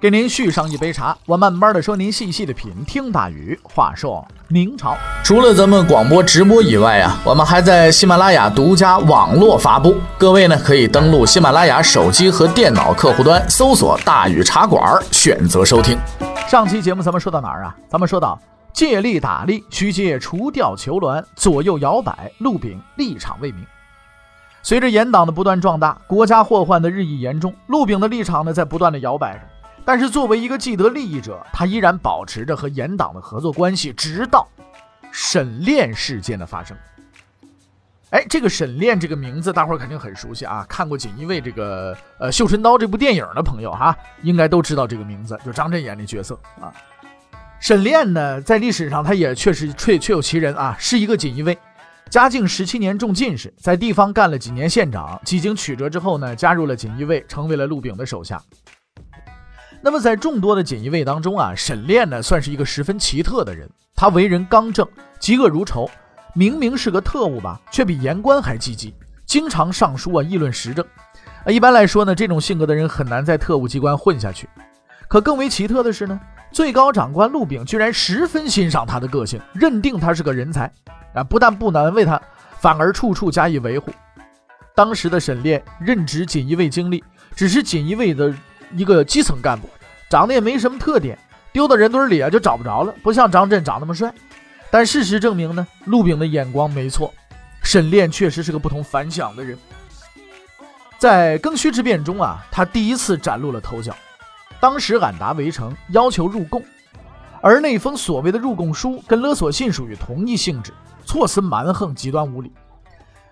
给您续上一杯茶，我慢慢的说，您细细的品。听大宇话说明朝，除了咱们广播直播以外啊，我们还在喜马拉雅独家网络发布。各位呢，可以登录喜马拉雅手机和电脑客户端，搜索“大宇茶馆”，选择收听。上期节目咱们说到哪儿啊？咱们说到借力打力，徐阶除掉囚鸾，左右摇摆，陆炳立场未明。随着严党的不断壮大，国家祸患的日益严重，陆炳的立场呢，在不断的摇摆着。但是作为一个既得利益者，他依然保持着和严党的合作关系，直到沈炼事件的发生。哎，这个沈炼这个名字，大伙儿肯定很熟悉啊！看过《锦衣卫》这个呃《绣春刀》这部电影的朋友哈，应该都知道这个名字，就张震演的角色啊。沈炼呢，在历史上他也确实确确有其人啊，是一个锦衣卫，嘉靖十七年中进士，在地方干了几年县长，几经曲折之后呢，加入了锦衣卫，成为了陆炳的手下。那么，在众多的锦衣卫当中啊，沈炼呢算是一个十分奇特的人。他为人刚正，嫉恶如仇，明明是个特务吧，却比言官还积极，经常上书啊议论时政。啊，一般来说呢，这种性格的人很难在特务机关混下去。可更为奇特的是呢，最高长官陆炳居然十分欣赏他的个性，认定他是个人才。啊，不但不难为他，反而处处加以维护。当时的沈炼任职锦衣卫经历，只是锦衣卫的。一个基层干部，长得也没什么特点，丢到人堆里啊就找不着了。不像张震长那么帅，但事实证明呢，陆炳的眼光没错，沈炼确实是个不同凡响的人。在庚戌之变中啊，他第一次崭露了头角。当时俺答围城，要求入贡，而那封所谓的入贡书跟勒索信属于同一性质，措辞蛮横，极端无理。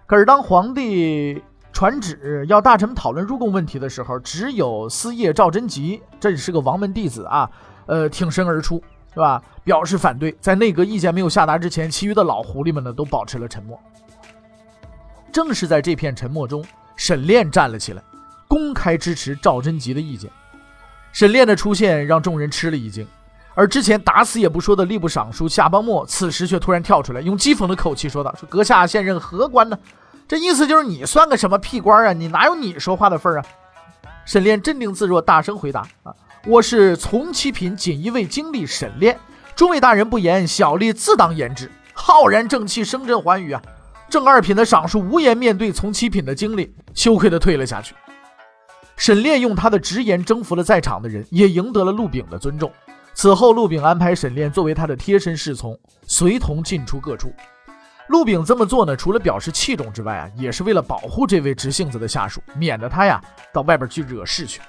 可是当皇帝。传旨要大臣们讨论入贡问题的时候，只有司业赵贞吉，这是个王门弟子啊，呃，挺身而出，是吧？表示反对。在内阁意见没有下达之前，其余的老狐狸们呢，都保持了沉默。正是在这片沉默中，沈炼站了起来，公开支持赵贞吉的意见。沈炼的出现让众人吃了一惊，而之前打死也不说的吏部尚书夏邦茂，此时却突然跳出来，用讥讽的口气说道：“说阁下现任何官呢？”这意思就是你算个什么屁官啊？你哪有你说话的份儿啊？沈炼镇定自若，大声回答：“啊，我是从七品锦衣卫经历沈炼。诸位大人不言，小吏自当言之。浩然正气，声震寰宇啊！”正二品的赏书无言面对从七品的经历，羞愧的退了下去。沈炼用他的直言征服了在场的人，也赢得了陆炳的尊重。此后，陆炳安排沈炼作为他的贴身侍从，随同进出各处。陆炳这么做呢，除了表示器重之外啊，也是为了保护这位直性子的下属，免得他呀到外边去惹事去。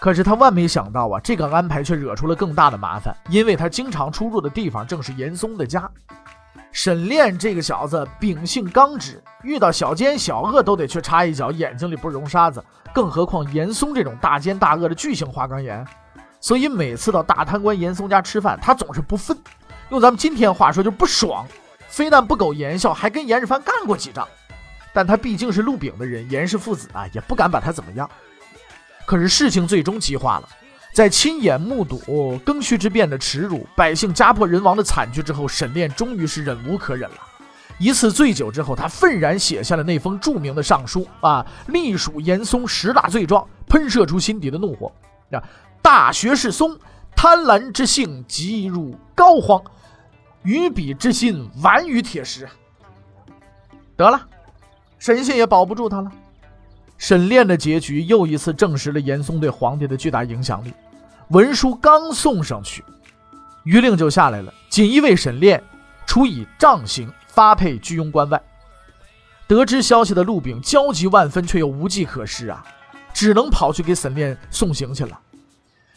可是他万没想到啊，这个安排却惹出了更大的麻烦，因为他经常出入的地方正是严嵩的家。沈炼这个小子秉性刚直，遇到小奸小恶都得去插一脚，眼睛里不容沙子，更何况严嵩这种大奸大恶的巨型花岗岩。所以每次到大贪官严嵩家吃饭，他总是不忿，用咱们今天话说就不爽。非但不苟言笑，还跟严世蕃干过几仗。但他毕竟是陆炳的人，严氏父子啊，也不敢把他怎么样。可是事情最终激化了，在亲眼目睹庚戌之变的耻辱、百姓家破人亡的惨剧之后，沈炼终于是忍无可忍了。一次醉酒之后，他愤然写下了那封著名的上书啊，隶属严嵩十大罪状，喷射出心底的怒火。啊，大学士松，贪婪之性急如膏肓。于彼之心顽于铁石，得了，神仙也保不住他了。沈炼的结局又一次证实了严嵩对皇帝的巨大影响力。文书刚送上去，谕令就下来了：锦衣卫沈炼处以杖刑，发配居庸关外。得知消息的陆炳焦急万分，却又无计可施啊，只能跑去给沈炼送行去了。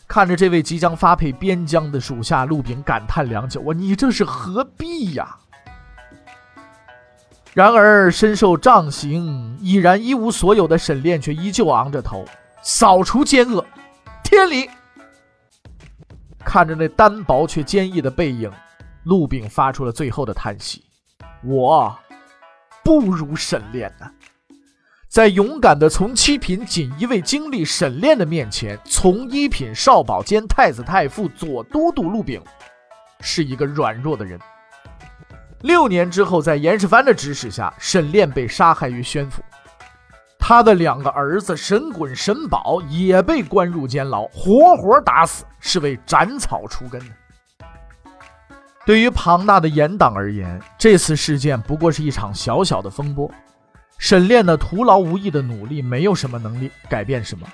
看着这位即将发配边疆的属下，陆炳感叹良久：“啊，你这是何必呀？”然而身受杖刑、已然一无所有的沈炼却依旧昂着头，扫除奸恶。天理！看着那单薄却坚毅的背影，陆炳发出了最后的叹息：“我不如沈炼呐。在勇敢的从七品锦衣卫经历沈炼的面前，从一品少保兼太子太傅左都督陆炳是一个软弱的人。六年之后，在严世蕃的指使下，沈炼被杀害于宣府，他的两个儿子沈衮、沈宝也被关入监牢，活活打死，是为斩草除根。对于庞大的严党而言，这次事件不过是一场小小的风波。沈炼的徒劳无益的努力，没有什么能力改变什么。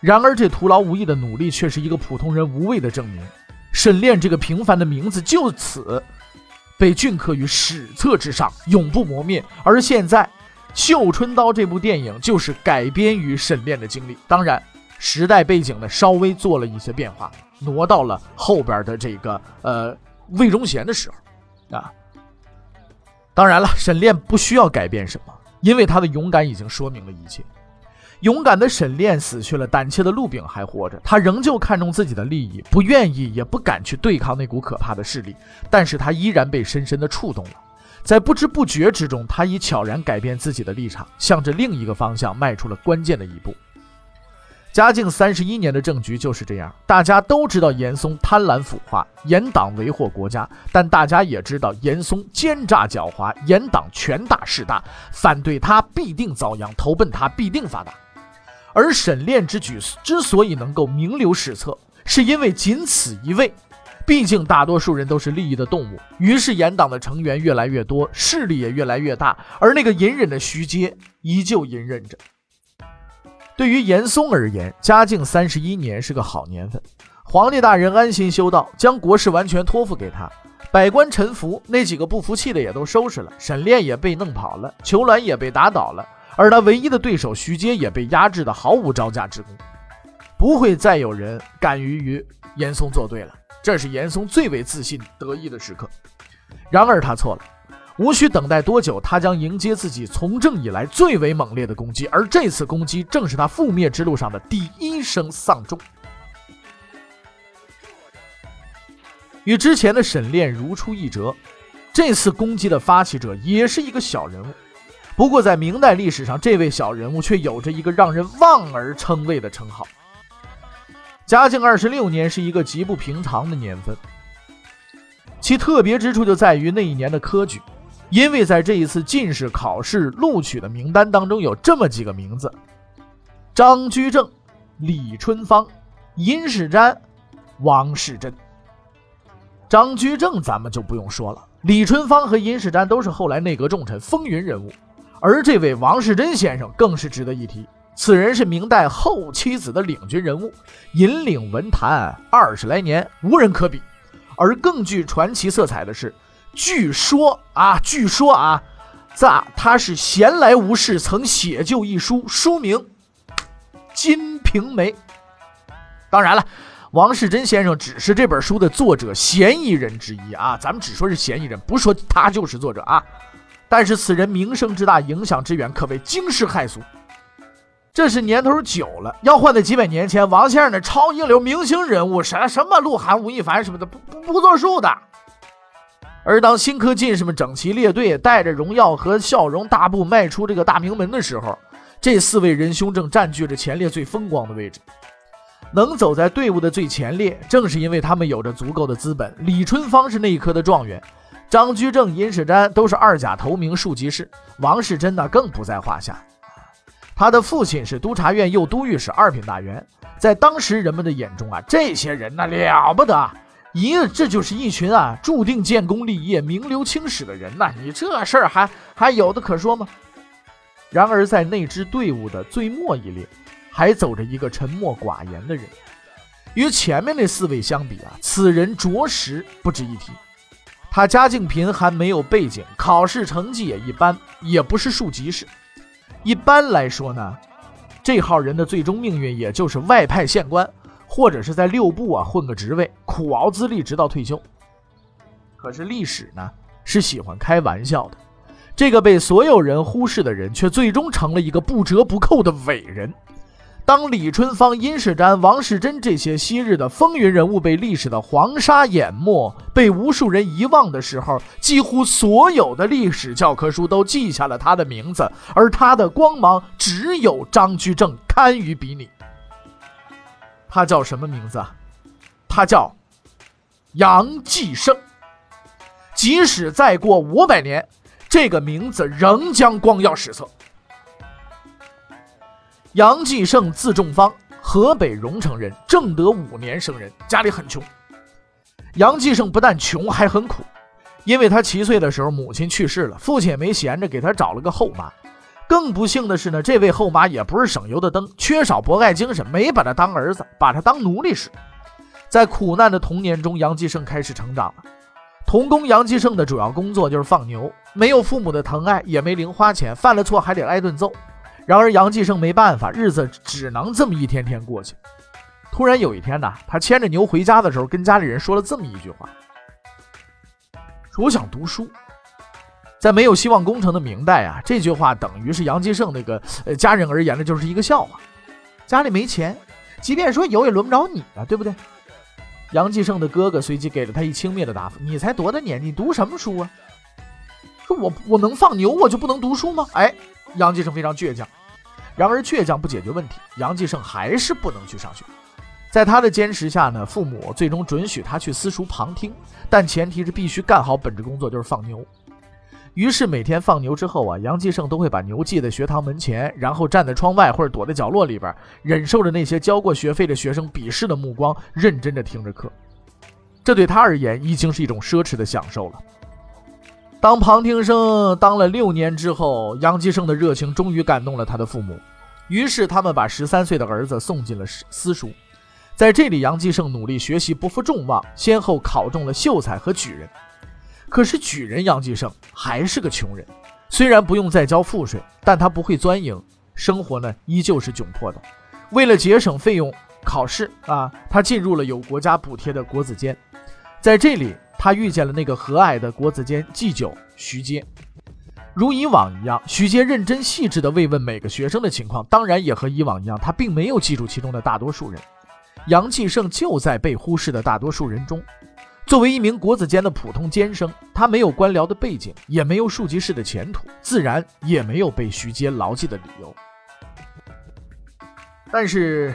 然而，这徒劳无益的努力，却是一个普通人无畏的证明。沈炼这个平凡的名字，就此被镌刻于史册之上，永不磨灭。而现在，《绣春刀》这部电影就是改编于沈炼的经历。当然，时代背景呢，稍微做了一些变化，挪到了后边的这个呃魏忠贤的时候啊。当然了，沈炼不需要改变什么。因为他的勇敢已经说明了一切。勇敢的沈炼死去了，胆怯的陆炳还活着。他仍旧看重自己的利益，不愿意也不敢去对抗那股可怕的势力。但是他依然被深深的触动了。在不知不觉之中，他已悄然改变自己的立场，向着另一个方向迈出了关键的一步。嘉靖三十一年的政局就是这样，大家都知道严嵩贪婪腐化，严党为祸国家，但大家也知道严嵩奸诈狡猾，严党权大势大，反对他必定遭殃，投奔他必定发达。而沈炼之举之所以能够名留史册，是因为仅此一位。毕竟大多数人都是利益的动物，于是严党的成员越来越多，势力也越来越大，而那个隐忍的徐阶依旧隐忍着。对于严嵩而言，嘉靖三十一年是个好年份，皇帝大人安心修道，将国事完全托付给他，百官臣服，那几个不服气的也都收拾了，沈炼也被弄跑了，裘鸾也被打倒了，而他唯一的对手徐阶也被压制的毫无招架之功，不会再有人敢于与严嵩作对了，这是严嵩最为自信得意的时刻。然而他错了。无需等待多久，他将迎接自己从政以来最为猛烈的攻击，而这次攻击正是他覆灭之路上的第一声丧钟。与之前的沈炼如出一辙，这次攻击的发起者也是一个小人物。不过，在明代历史上，这位小人物却有着一个让人望而称谓的称号。嘉靖二十六年是一个极不平常的年份，其特别之处就在于那一年的科举。因为在这一次进士考试录取的名单当中有这么几个名字：张居正、李春芳、尹世瞻、王世贞。张居正咱们就不用说了，李春芳和尹世瞻都是后来内阁重臣，风云人物。而这位王世贞先生更是值得一提，此人是明代后七子的领军人物，引领文坛二十来年，无人可比。而更具传奇色彩的是。据说啊，据说啊，在他是闲来无事，曾写就一书，书名《金瓶梅》。当然了，王世贞先生只是这本书的作者嫌疑人之一啊，咱们只说是嫌疑人，不说他就是作者啊。但是此人名声之大，影响之远，可谓惊世骇俗。这是年头久了，要换在几百年前，王先生的超一流明星人物，什什么鹿晗、吴亦凡什么的，不不不作数的。而当新科进士们整齐列队，带着荣耀和笑容大步迈出这个大明门的时候，这四位仁兄正占据着前列最风光的位置。能走在队伍的最前列，正是因为他们有着足够的资本。李春芳是那一科的状元，张居正、殷世瞻都是二甲头名庶吉士，王世贞呢更不在话下。他的父亲是督察院右都御史二品大员，在当时人们的眼中啊，这些人呢了不得。咦，这就是一群啊，注定建功立业、名留青史的人呐！你这事儿还还有的可说吗？然而，在那支队伍的最末一列，还走着一个沉默寡言的人。与前面那四位相比啊，此人着实不值一提。他家境贫寒，没有背景，考试成绩也一般，也不是庶吉士。一般来说呢，这号人的最终命运也就是外派县官。或者是在六部啊混个职位，苦熬资历直到退休。可是历史呢是喜欢开玩笑的，这个被所有人忽视的人，却最终成了一个不折不扣的伟人。当李春芳、殷世瞻、王世贞这些昔日的风云人物被历史的黄沙淹没，被无数人遗忘的时候，几乎所有的历史教科书都记下了他的名字，而他的光芒只有张居正堪于比拟。他叫什么名字啊？他叫杨继盛。即使再过五百年，这个名字仍将光耀史册。杨继盛字仲方，河北荣城人，正德五年生人，家里很穷。杨继盛不但穷，还很苦，因为他七岁的时候母亲去世了，父亲也没闲着，给他找了个后妈。更不幸的是呢，这位后妈也不是省油的灯，缺少博爱精神，没把他当儿子，把他当奴隶使。在苦难的童年中，杨继盛开始成长了。童工杨继盛的主要工作就是放牛，没有父母的疼爱，也没零花钱，犯了错还得挨顿揍。然而杨继盛没办法，日子只能这么一天天过去。突然有一天呢，他牵着牛回家的时候，跟家里人说了这么一句话：“我想读书。”在没有希望工程的明代啊，这句话等于是杨继盛那个呃家人而言的，就是一个笑话。家里没钱，即便说有，也轮不着你啊，对不对？杨继盛的哥哥随即给了他一轻蔑的答复：“你才多大年纪，读什么书啊？说我我能放牛，我就不能读书吗？”哎。杨继盛非常倔强，然而倔强不解决问题，杨继盛还是不能去上学。在他的坚持下呢，父母最终准许他去私塾旁听，但前提是必须干好本职工作，就是放牛。于是每天放牛之后啊，杨继盛都会把牛系在学堂门前，然后站在窗外或者躲在角落里边，忍受着那些交过学费的学生鄙视的目光，认真的听着课。这对他而言已经是一种奢侈的享受了。当旁听生当了六年之后，杨继盛的热情终于感动了他的父母，于是他们把十三岁的儿子送进了私塾。在这里，杨继盛努力学习，不负众望，先后考中了秀才和举人。可是举人杨继盛还是个穷人，虽然不用再交赋税，但他不会钻营，生活呢依旧是窘迫的。为了节省费用考试啊，他进入了有国家补贴的国子监，在这里。他遇见了那个和蔼的国子监祭酒徐阶，如以往一样，徐阶认真细致地慰问每个学生的情况。当然，也和以往一样，他并没有记住其中的大多数人。杨继盛就在被忽视的大多数人中。作为一名国子监的普通监生，他没有官僚的背景，也没有庶吉士的前途，自然也没有被徐阶牢记的理由。但是。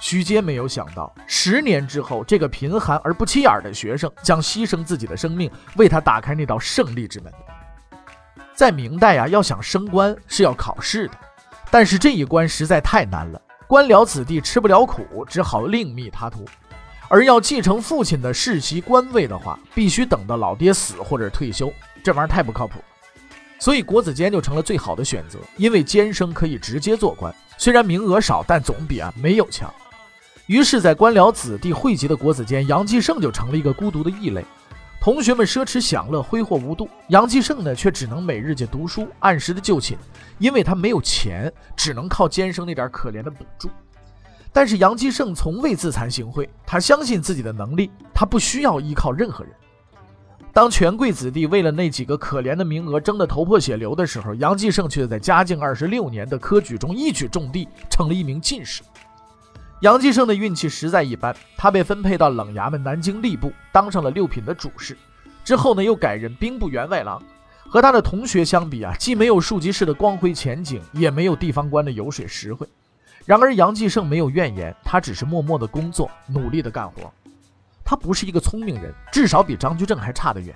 徐阶没有想到，十年之后，这个贫寒而不起眼的学生将牺牲自己的生命，为他打开那道胜利之门。在明代啊，要想升官是要考试的，但是这一关实在太难了，官僚子弟吃不了苦，只好另觅他途。而要继承父亲的世袭官位的话，必须等到老爹死或者退休，这玩意儿太不靠谱。所以国子监就成了最好的选择，因为监生可以直接做官，虽然名额少，但总比啊没有强。于是，在官僚子弟汇集的国子监，杨继盛就成了一个孤独的异类。同学们奢侈享乐，挥霍无度，杨继盛呢，却只能每日去读书，按时的就寝，因为他没有钱，只能靠监生那点可怜的补助。但是杨继盛从未自惭形秽，他相信自己的能力，他不需要依靠任何人。当权贵子弟为了那几个可怜的名额争得头破血流的时候，杨继盛却在嘉靖二十六年的科举中一举中第，成了一名进士。杨继盛的运气实在一般，他被分配到冷衙门南京吏部，当上了六品的主事。之后呢，又改任兵部员外郎。和他的同学相比啊，既没有庶吉士的光辉前景，也没有地方官的油水实惠。然而杨继盛没有怨言，他只是默默的工作，努力的干活。他不是一个聪明人，至少比张居正还差得远。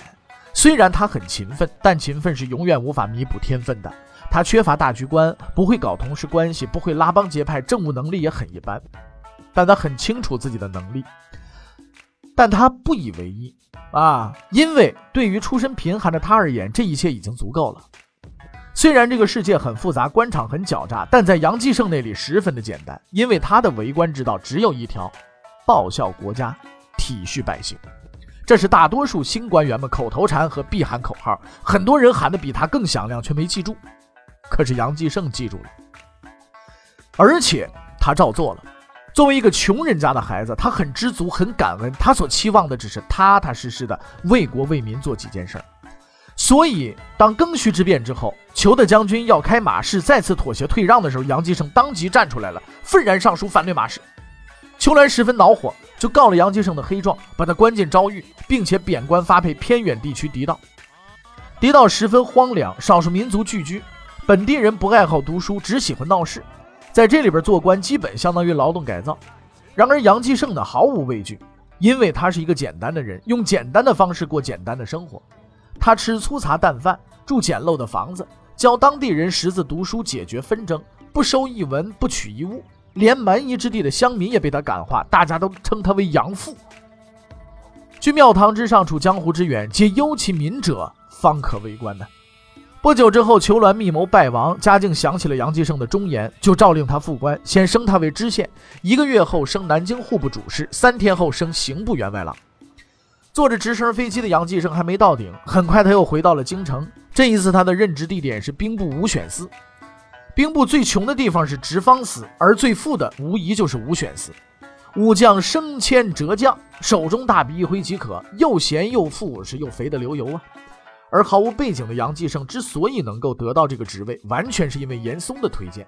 虽然他很勤奋，但勤奋是永远无法弥补天分的。他缺乏大局观，不会搞同事关系，不会拉帮结派，政务能力也很一般。但他很清楚自己的能力，但他不以为意啊，因为对于出身贫寒的他而言，这一切已经足够了。虽然这个世界很复杂，官场很狡诈，但在杨继盛那里十分的简单，因为他的为官之道只有一条：报效国家，体恤百姓。这是大多数新官员们口头禅和必喊口号，很多人喊的比他更响亮，却没记住。可是杨继盛记住了，而且他照做了。作为一个穷人家的孩子，他很知足，很感恩。他所期望的只是踏踏实实的为国为民做几件事儿。所以，当庚戌之变之后，裘的将军要开马市，再次妥协退让的时候，杨继盛当即站出来了，愤然上书反对马氏。裘兰十分恼火，就告了杨继盛的黑状，把他关进诏狱，并且贬官发配偏远地区狄道。狄道十分荒凉，少数民族聚居，本地人不爱好读书，只喜欢闹事，在这里边做官基本相当于劳动改造。然而杨继盛呢，毫无畏惧，因为他是一个简单的人，用简单的方式过简单的生活。他吃粗茶淡饭，住简陋的房子，教当地人识字读书，解决纷争，不收一文，不取一物，连蛮夷之地的乡民也被他感化，大家都称他为杨父。居庙堂之上，处江湖之远，皆忧其民者，方可为官呢。不久之后，裘鸾密谋败亡，嘉靖想起了杨继盛的忠言，就诏令他复官，先升他为知县，一个月后升南京户部主事，三天后升刑部员外郎。坐着直升飞机的杨继盛还没到顶，很快他又回到了京城。这一次，他的任职地点是兵部武选司。兵部最穷的地方是直方司，而最富的无疑就是武选司。武将升迁折将，手中大笔一挥即可，又闲又富，是又肥的流油啊。而毫无背景的杨继盛之所以能够得到这个职位，完全是因为严嵩的推荐。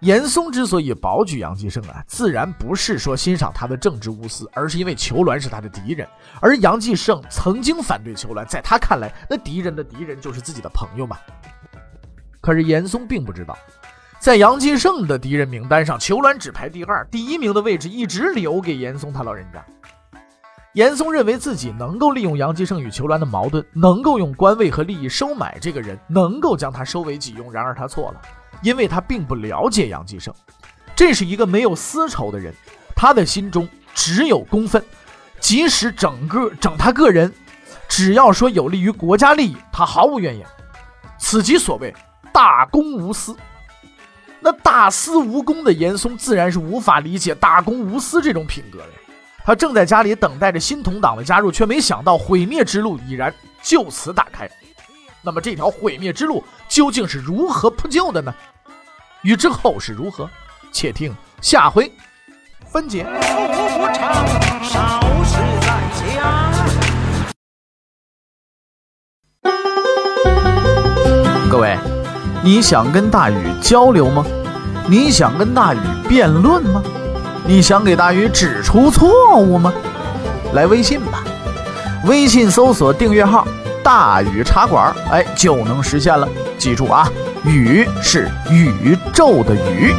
严嵩之所以保举杨继盛啊，自然不是说欣赏他的政治无私，而是因为裘鸾是他的敌人，而杨继盛曾经反对裘鸾，在他看来，那敌人的敌人就是自己的朋友嘛。可是严嵩并不知道，在杨继盛的敌人名单上，裘鸾只排第二，第一名的位置一直留给严嵩他老人家。严嵩认为自己能够利用杨继盛与裘鸾的矛盾，能够用官位和利益收买这个人，能够将他收为己用。然而他错了。因为他并不了解杨继盛，这是一个没有私仇的人，他的心中只有公愤，即使整个整他个人，只要说有利于国家利益，他毫无怨言。此即所谓大公无私。那大私无公的严嵩自然是无法理解大公无私这种品格的。他正在家里等待着新同党的加入，却没想到毁灭之路已然就此打开。那么这条毁灭之路究竟是如何铺就的呢？欲知后事如何，且听下回分解。各位，你想跟大禹交流吗？你想跟大禹辩论吗？你想给大禹指出错误吗？来微信吧，微信搜索订阅号。大禹茶馆，哎，就能实现了。记住啊，宇是宇宙的宇。